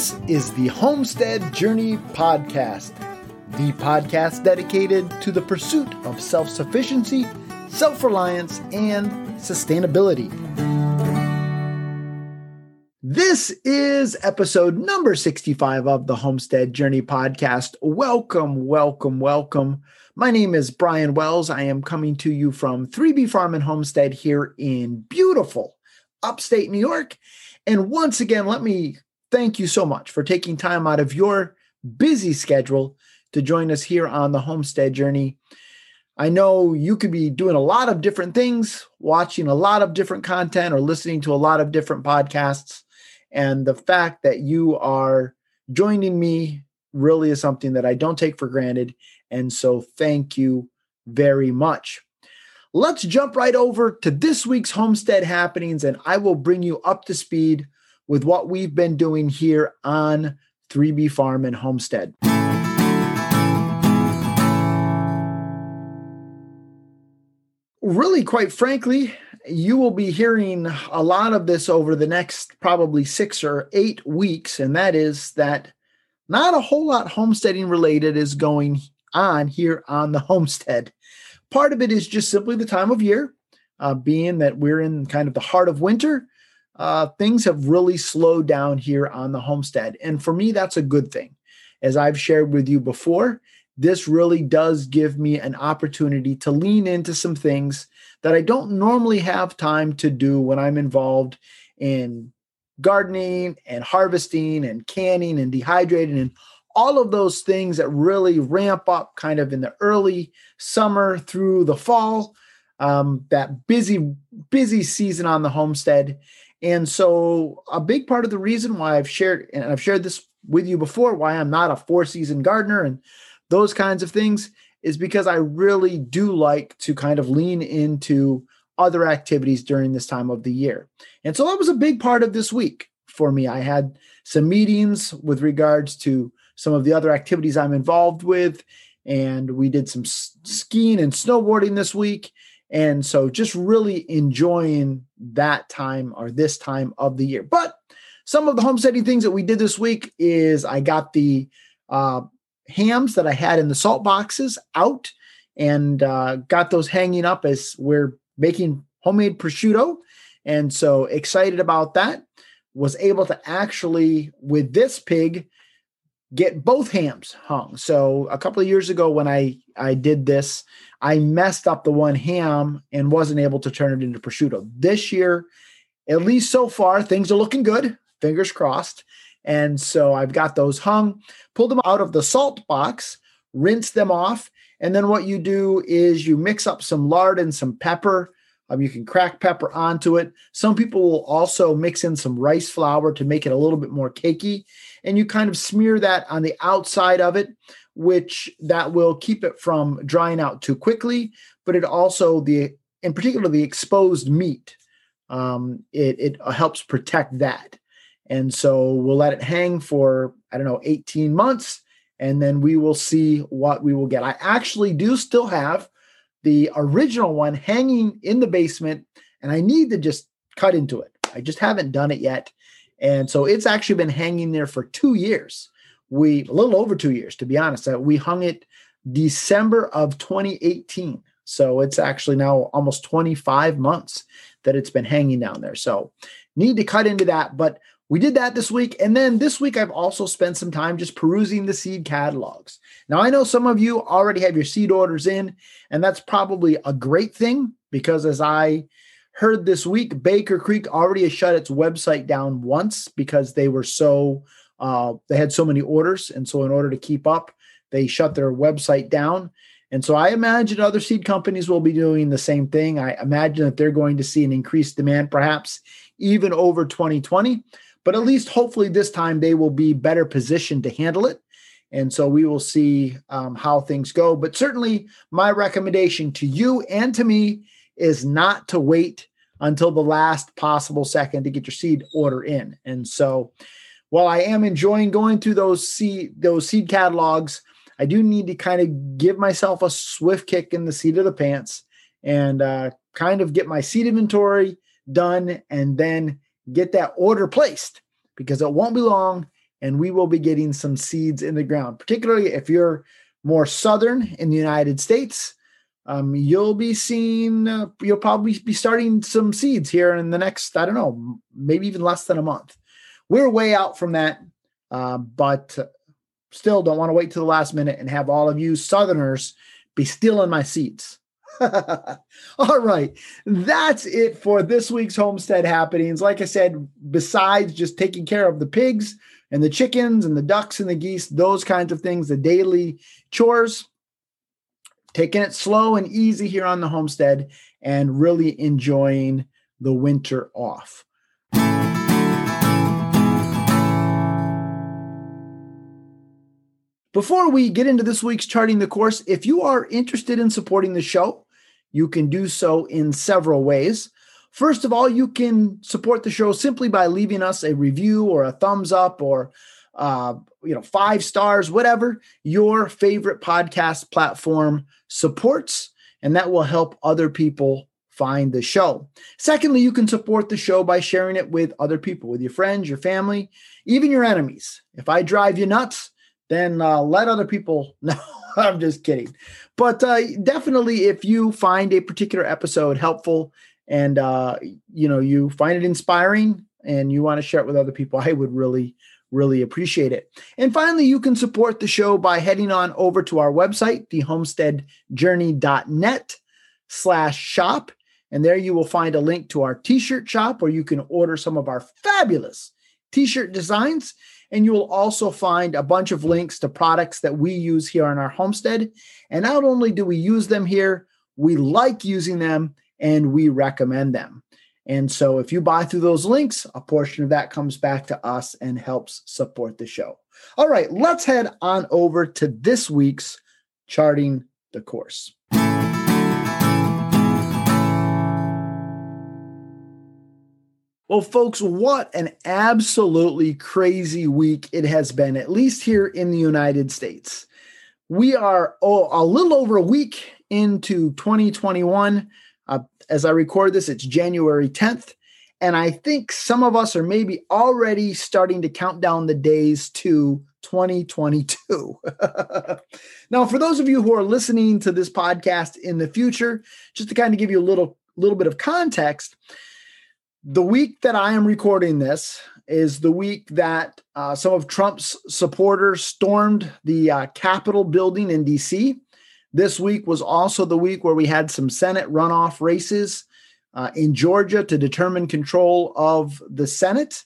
This is the Homestead Journey Podcast, the podcast dedicated to the pursuit of self sufficiency, self reliance, and sustainability. This is episode number 65 of the Homestead Journey Podcast. Welcome, welcome, welcome. My name is Brian Wells. I am coming to you from 3B Farm and Homestead here in beautiful upstate New York. And once again, let me thank you so much for taking time out of your busy schedule to join us here on the homestead journey. I know you could be doing a lot of different things, watching a lot of different content, or listening to a lot of different podcasts. And the fact that you are joining me really is something that I don't take for granted. And so, thank you very much. Let's jump right over to this week's homestead happenings, and I will bring you up to speed with what we've been doing here on 3B Farm and Homestead. Really, quite frankly, you will be hearing a lot of this over the next probably six or eight weeks, and that is that not a whole lot homesteading related is going on here on the homestead. Part of it is just simply the time of year, uh, being that we're in kind of the heart of winter uh, things have really slowed down here on the homestead. And for me, that's a good thing. As I've shared with you before, this really does give me an opportunity to lean into some things that I don't normally have time to do when I'm involved in gardening and harvesting and canning and dehydrating and all of those things that really ramp up kind of in the early summer through the fall um, that busy busy season on the homestead and so, a big part of the reason why I've shared, and I've shared this with you before, why I'm not a four season gardener and those kinds of things is because I really do like to kind of lean into other activities during this time of the year. And so that was a big part of this week for me. I had some meetings with regards to some of the other activities I'm involved with. And we did some skiing and snowboarding this week. And so just really enjoying that time or this time of the year. But some of the homesteading things that we did this week is I got the uh, hams that I had in the salt boxes out and uh, got those hanging up as we're making homemade prosciutto. And so excited about that. Was able to actually, with this pig, get both hams hung. So a couple of years ago when I I did this, I messed up the one ham and wasn't able to turn it into prosciutto. This year, at least so far, things are looking good. Fingers crossed. And so I've got those hung, pulled them out of the salt box, rinse them off. And then what you do is you mix up some lard and some pepper. Um, you can crack pepper onto it. Some people will also mix in some rice flour to make it a little bit more cakey. And you kind of smear that on the outside of it which that will keep it from drying out too quickly, but it also the in particular the exposed meat um, it it helps protect that, and so we'll let it hang for I don't know 18 months, and then we will see what we will get. I actually do still have the original one hanging in the basement, and I need to just cut into it. I just haven't done it yet. And so it's actually been hanging there for two years. We a little over two years to be honest. Uh, we hung it december of 2018 so it's actually now almost 25 months that it's been hanging down there. So need to cut into that but we did that this week. And then this week i've also spent some time just perusing the seed catalogs. Now i know some of you already have your seed orders in and that's probably a great thing because as i heard this week baker creek already has shut its website down once because they were so uh, they had so many orders, and so in order to keep up, they shut their website down. And so I imagine other seed companies will be doing the same thing. I imagine that they're going to see an increased demand, perhaps even over 2020. But at least hopefully this time they will be better positioned to handle it. And so we will see um, how things go. But certainly, my recommendation to you and to me is not to wait until the last possible second to get your seed order in. And so while I am enjoying going through those seed those seed catalogs, I do need to kind of give myself a swift kick in the seat of the pants and uh, kind of get my seed inventory done and then get that order placed because it won't be long and we will be getting some seeds in the ground, particularly if you're more southern in the United States. Um, you'll be seeing, uh, you'll probably be starting some seeds here in the next, I don't know, maybe even less than a month. We're way out from that, uh, but still don't want to wait to the last minute and have all of you Southerners be stealing my seeds. All right. That's it for this week's homestead happenings. Like I said, besides just taking care of the pigs and the chickens and the ducks and the geese, those kinds of things, the daily chores, taking it slow and easy here on the homestead and really enjoying the winter off. Before we get into this week's charting the course, if you are interested in supporting the show, you can do so in several ways. First of all, you can support the show simply by leaving us a review or a thumbs up or uh, you know five stars, whatever your favorite podcast platform supports, and that will help other people find the show. Secondly, you can support the show by sharing it with other people, with your friends, your family, even your enemies. If I drive you nuts, then uh, let other people know. I'm just kidding. But uh, definitely, if you find a particular episode helpful and uh, you know you find it inspiring and you want to share it with other people, I would really, really appreciate it. And finally, you can support the show by heading on over to our website, thehomesteadjourney.net slash shop. And there you will find a link to our t-shirt shop where you can order some of our fabulous t-shirt designs. And you will also find a bunch of links to products that we use here on our homestead. And not only do we use them here, we like using them and we recommend them. And so if you buy through those links, a portion of that comes back to us and helps support the show. All right, let's head on over to this week's charting the course. Well, folks, what an absolutely crazy week it has been, at least here in the United States. We are oh, a little over a week into 2021. Uh, as I record this, it's January 10th. And I think some of us are maybe already starting to count down the days to 2022. now, for those of you who are listening to this podcast in the future, just to kind of give you a little little bit of context, the week that I am recording this is the week that uh, some of Trump's supporters stormed the uh, Capitol building in DC. This week was also the week where we had some Senate runoff races uh, in Georgia to determine control of the Senate.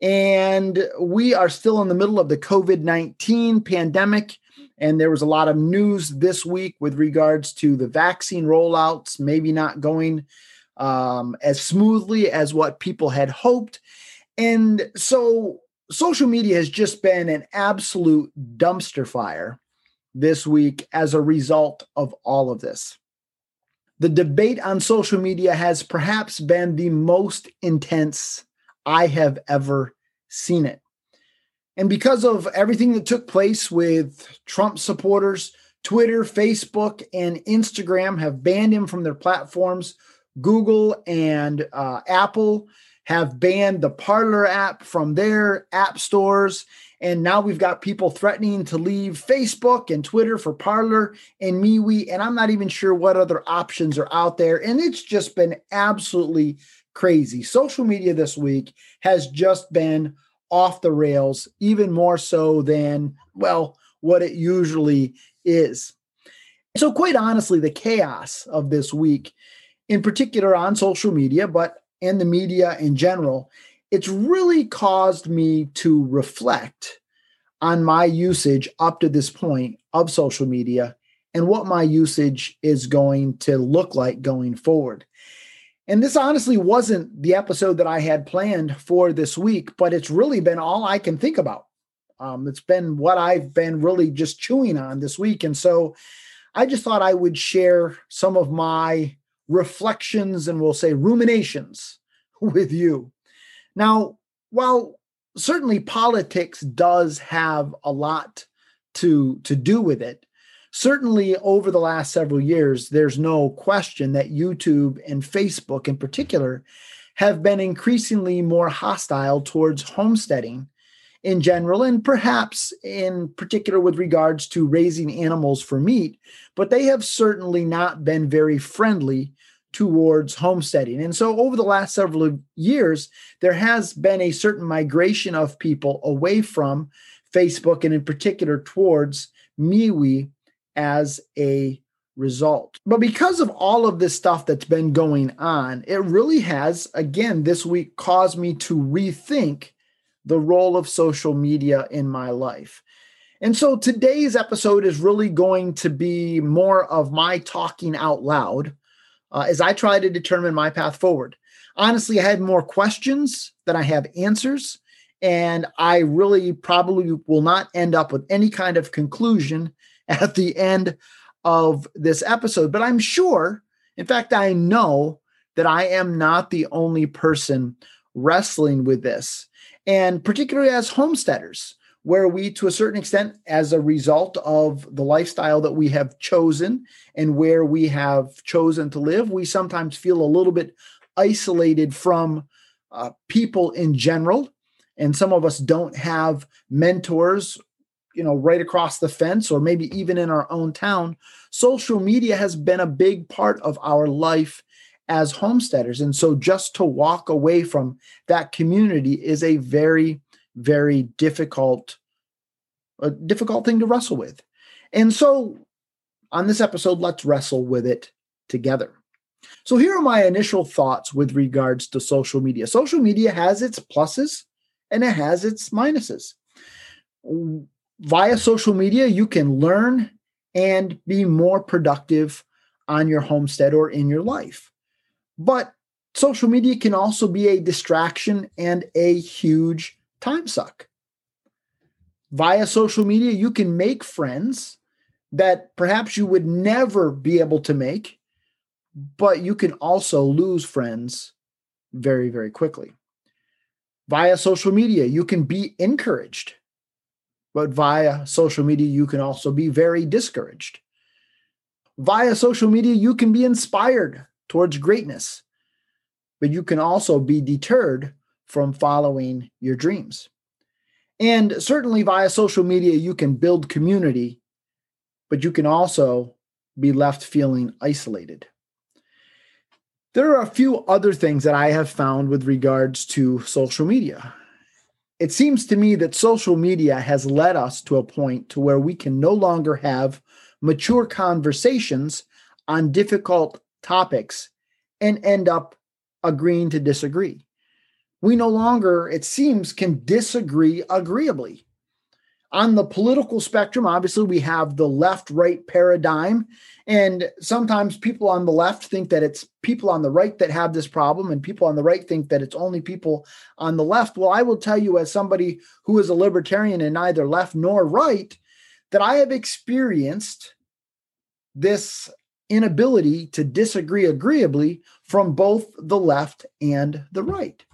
And we are still in the middle of the COVID 19 pandemic. And there was a lot of news this week with regards to the vaccine rollouts, maybe not going um, as smoothly as what people had hoped. And so social media has just been an absolute dumpster fire this week as a result of all of this. The debate on social media has perhaps been the most intense I have ever seen it. And because of everything that took place with Trump supporters, Twitter, Facebook, and Instagram have banned him from their platforms Google and uh, Apple have banned the Parler app from their app stores. And now we've got people threatening to leave Facebook and Twitter for Parler and MeWe. And I'm not even sure what other options are out there. And it's just been absolutely crazy. Social media this week has just been off the rails, even more so than, well, what it usually is. So, quite honestly, the chaos of this week in particular on social media, but in the media in general, it's really caused me to reflect on my usage up to this point of social media and what my usage is going to look like going forward. And this honestly wasn't the episode that I had planned for this week, but it's really been all I can think about. Um, it's been what I've been really just chewing on this week. And so I just thought I would share some of my reflections and we'll say ruminations with you. Now, while certainly politics does have a lot to to do with it, certainly over the last several years there's no question that YouTube and Facebook in particular have been increasingly more hostile towards homesteading in general, and perhaps in particular with regards to raising animals for meat, but they have certainly not been very friendly towards homesteading. And so over the last several years, there has been a certain migration of people away from Facebook and in particular towards MeWe as a result. But because of all of this stuff that's been going on, it really has, again, this week caused me to rethink the role of social media in my life. And so today's episode is really going to be more of my talking out loud uh, as I try to determine my path forward. Honestly, I had more questions than I have answers. And I really probably will not end up with any kind of conclusion at the end of this episode. But I'm sure, in fact, I know that I am not the only person wrestling with this. And particularly as homesteaders, where we, to a certain extent, as a result of the lifestyle that we have chosen and where we have chosen to live, we sometimes feel a little bit isolated from uh, people in general. And some of us don't have mentors, you know, right across the fence or maybe even in our own town. Social media has been a big part of our life as homesteaders. And so just to walk away from that community is a very very difficult a difficult thing to wrestle with. And so on this episode let's wrestle with it together. So here are my initial thoughts with regards to social media. Social media has its pluses and it has its minuses. Via social media you can learn and be more productive on your homestead or in your life. But social media can also be a distraction and a huge time suck. Via social media, you can make friends that perhaps you would never be able to make, but you can also lose friends very, very quickly. Via social media, you can be encouraged, but via social media, you can also be very discouraged. Via social media, you can be inspired towards greatness, but you can also be deterred from following your dreams. And certainly via social media, you can build community, but you can also be left feeling isolated. There are a few other things that I have found with regards to social media. It seems to me that social media has led us to a point to where we can no longer have mature conversations on difficult topics and end up agreeing to disagree we no longer, it seems, can disagree agreeably. On the political spectrum, obviously, we have the left right paradigm. And sometimes people on the left think that it's people on the right that have this problem, and people on the right think that it's only people on the left. Well, I will tell you, as somebody who is a libertarian and neither left nor right, that I have experienced this inability to disagree agreeably from both the left and the right.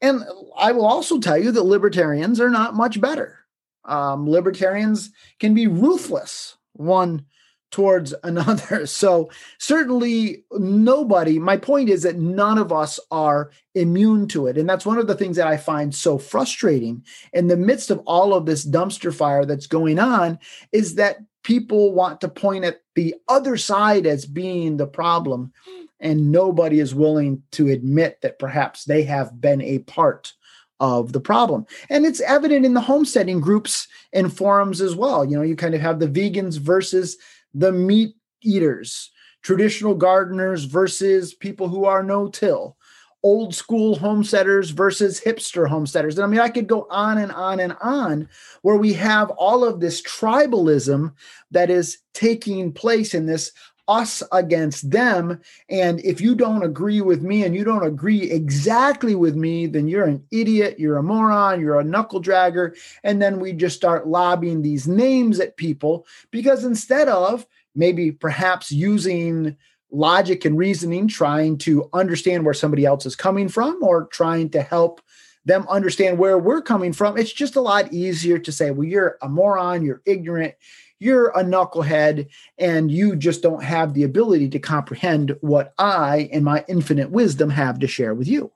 And I will also tell you that libertarians are not much better. Um, libertarians can be ruthless one towards another. So, certainly, nobody, my point is that none of us are immune to it. And that's one of the things that I find so frustrating in the midst of all of this dumpster fire that's going on is that people want to point at the other side as being the problem and nobody is willing to admit that perhaps they have been a part of the problem. And it's evident in the homesteading groups and forums as well. You know, you kind of have the vegans versus the meat eaters, traditional gardeners versus people who are no till, old school homesteaders versus hipster homesteaders. And I mean, I could go on and on and on where we have all of this tribalism that is taking place in this us against them. And if you don't agree with me and you don't agree exactly with me, then you're an idiot, you're a moron, you're a knuckle dragger. And then we just start lobbying these names at people because instead of maybe perhaps using logic and reasoning, trying to understand where somebody else is coming from or trying to help them understand where we're coming from, it's just a lot easier to say, well, you're a moron, you're ignorant, you're a knucklehead and you just don't have the ability to comprehend what I, in my infinite wisdom, have to share with you.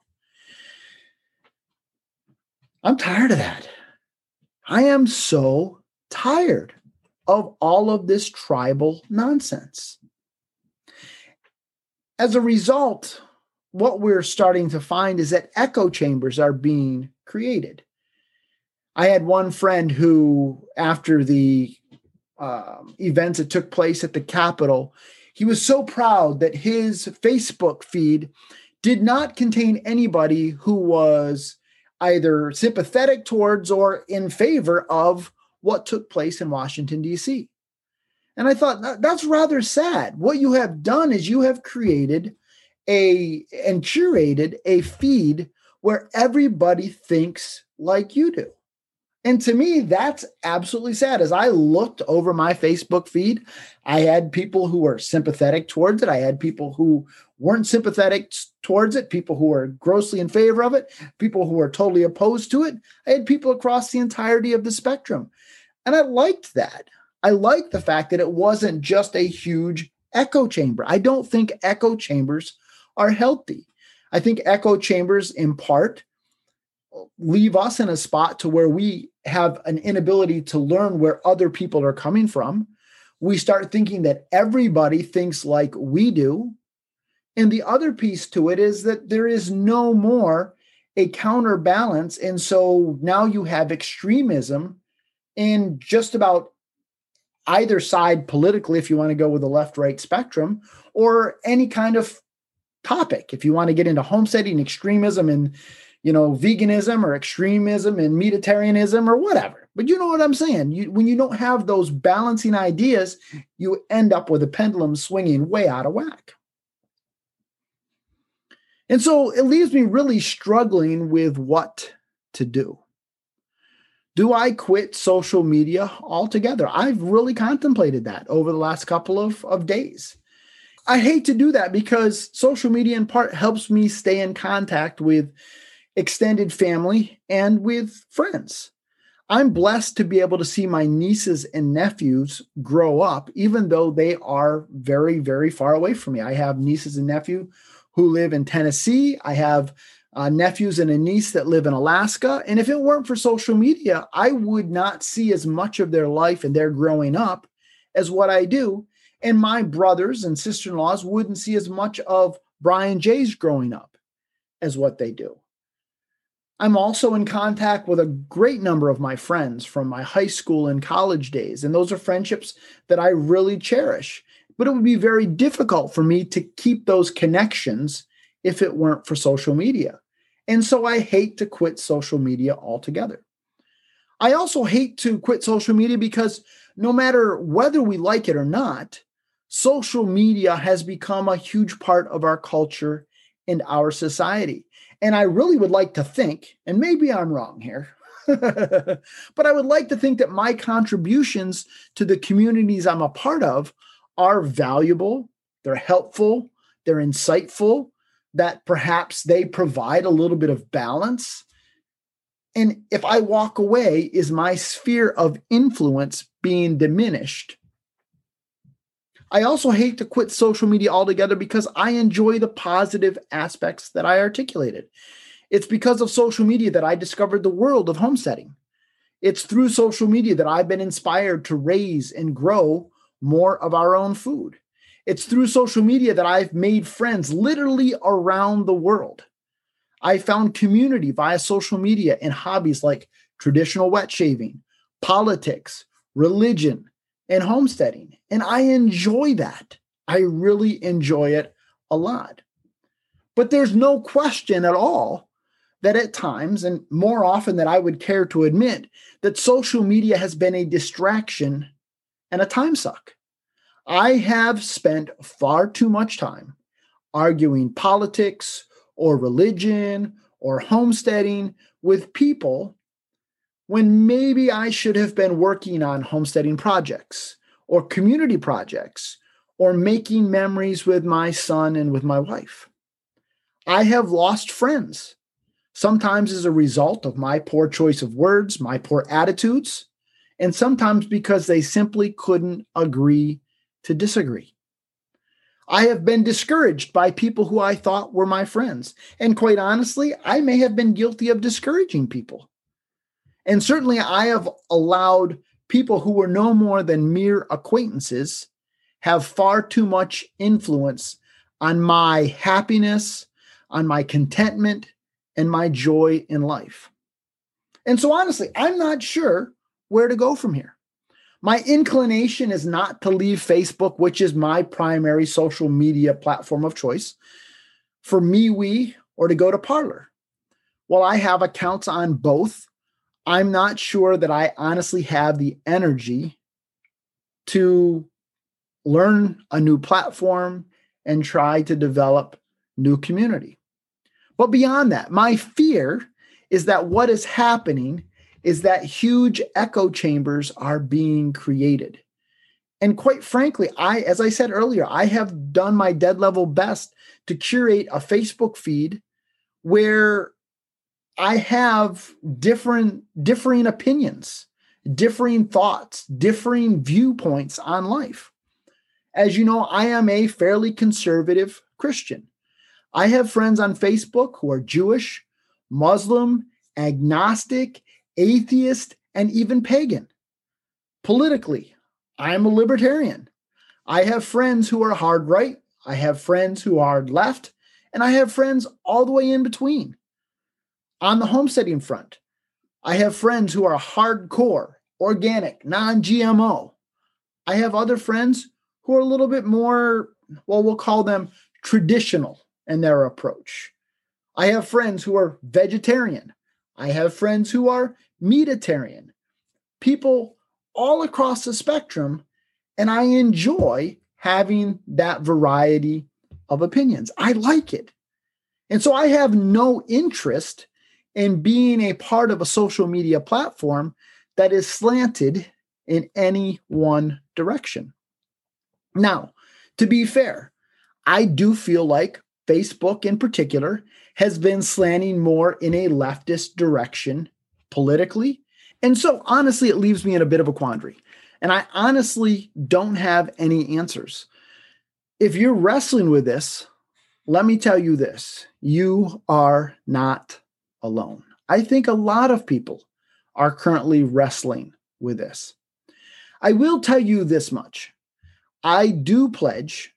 I'm tired of that. I am so tired of all of this tribal nonsense. As a result, what we're starting to find is that echo chambers are being created. I had one friend who, after the um, events that took place at the Capitol, he was so proud that his Facebook feed did not contain anybody who was either sympathetic towards or in favor of what took place in Washington, D.C. And I thought that's rather sad. What you have done is you have created a and curated a feed where everybody thinks like you do. And to me, that's absolutely sad. As I looked over my Facebook feed, I had people who were sympathetic towards it. I had people who weren't sympathetic towards it, people who were grossly in favor of it, people who were totally opposed to it. I had people across the entirety of the spectrum. And I liked that. I like the fact that it wasn't just a huge echo chamber. I don't think echo chambers are healthy. I think echo chambers, in part, leave us in a spot to where we have an inability to learn where other people are coming from. We start thinking that everybody thinks like we do. And the other piece to it is that there is no more a counterbalance. And so now you have extremism in just about either side politically, if you want to go with the left right spectrum, or any kind of topic. If you want to get into homesteading, extremism, and you know, veganism or extremism and meatitarianism or whatever. But you know what I'm saying? You, when you don't have those balancing ideas, you end up with a pendulum swinging way out of whack. And so it leaves me really struggling with what to do. Do I quit social media altogether? I've really contemplated that over the last couple of, of days. I hate to do that because social media, in part, helps me stay in contact with extended family, and with friends. I'm blessed to be able to see my nieces and nephews grow up, even though they are very, very far away from me. I have nieces and nephew who live in Tennessee. I have uh, nephews and a niece that live in Alaska. And if it weren't for social media, I would not see as much of their life and their growing up as what I do. And my brothers and sister in laws wouldn't see as much of Brian Jay's growing up as what they do. I'm also in contact with a great number of my friends from my high school and college days, and those are friendships that I really cherish. But it would be very difficult for me to keep those connections if it weren't for social media. And so I hate to quit social media altogether. I also hate to quit social media because no matter whether we like it or not, social media has become a huge part of our culture and our society. And I really would like to think, and maybe I'm wrong here, but I would like to think that my contributions to the communities I'm a part of are valuable, they're helpful, they're insightful, that perhaps they provide a little bit of balance. And if I walk away, is my sphere of influence being diminished? I also hate to quit social media altogether because I enjoy the positive aspects that I articulated. It's because of social media that I discovered the world of homesteading. It's through social media that I've been inspired to raise and grow more of our own food. It's through social media that I've made friends literally around the world. I found community via social media in hobbies like traditional wet shaving, politics, religion, and homesteading. And I enjoy that. I really enjoy it a lot. But there's no question at all that at times, and more often than I would care to admit, that social media has been a distraction and a time suck. I have spent far too much time arguing politics or religion or homesteading with people when maybe I should have been working on homesteading projects or community projects or making memories with my son and with my wife. I have lost friends, sometimes as a result of my poor choice of words, my poor attitudes, and sometimes because they simply couldn't agree to disagree. I have been discouraged by people who I thought were my friends. And quite honestly, I may have been guilty of discouraging people. And certainly I have allowed people who were no more than mere acquaintances have far too much influence on my happiness, on my contentment, and my joy in life. And so, honestly, I'm not sure where to go from here. My inclination is not to leave Facebook, which is my primary social media platform of choice, for MeWe or to go to Parler. While I have accounts on both, I'm not sure that I honestly have the energy to learn a new platform and try to develop new community. But beyond that, my fear is that what is happening is that huge echo chambers are being created. And quite frankly, I as I said earlier, I have done my dead level best to curate a Facebook feed where I have different differing opinions, differing thoughts, differing viewpoints on life. As you know, I am a fairly conservative Christian. I have friends on Facebook who are Jewish, Muslim, agnostic, atheist, and even pagan. Politically, I am a libertarian. I have friends who are hard right, I have friends who are left, and I have friends all the way in between. On the homesteading front, I have friends who are hardcore, organic, non GMO. I have other friends who are a little bit more, well, we'll call them traditional in their approach. I have friends who are vegetarian. I have friends who are meatitarian. People all across the spectrum. And I enjoy having that variety of opinions. I like it. And so I have no interest in being a part of a social media platform that is slanted in any one direction. Now, to be fair, I do feel like Facebook in particular has been slanting more in a leftist direction politically. And so, honestly, it leaves me in a bit of a quandary. And I honestly don't have any answers. If you're wrestling with this, let me tell you this you are not alone. I think a lot of people are currently wrestling with this. I will tell you this much I do pledge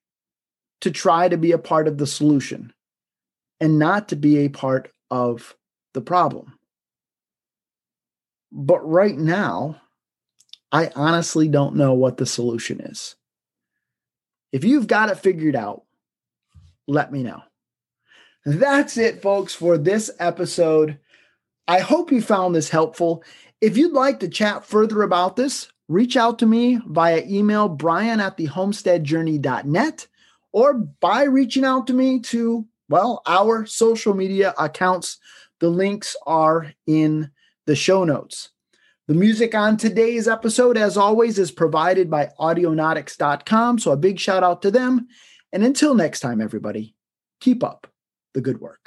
to try to be a part of the solution and not to be a part of the problem. But right now, I honestly don't know what the solution is. If you've got it figured out, let me know. That's it, folks, for this episode. I hope you found this helpful. If you'd like to chat further about this, reach out to me via email, brian at the homesteadjourney.net or by reaching out to me to, well, our social media accounts. The links are in the show notes. The music on today's episode, as always, is provided by audionautix.com. So a big shout out to them. And until next time, everybody, keep up the good work.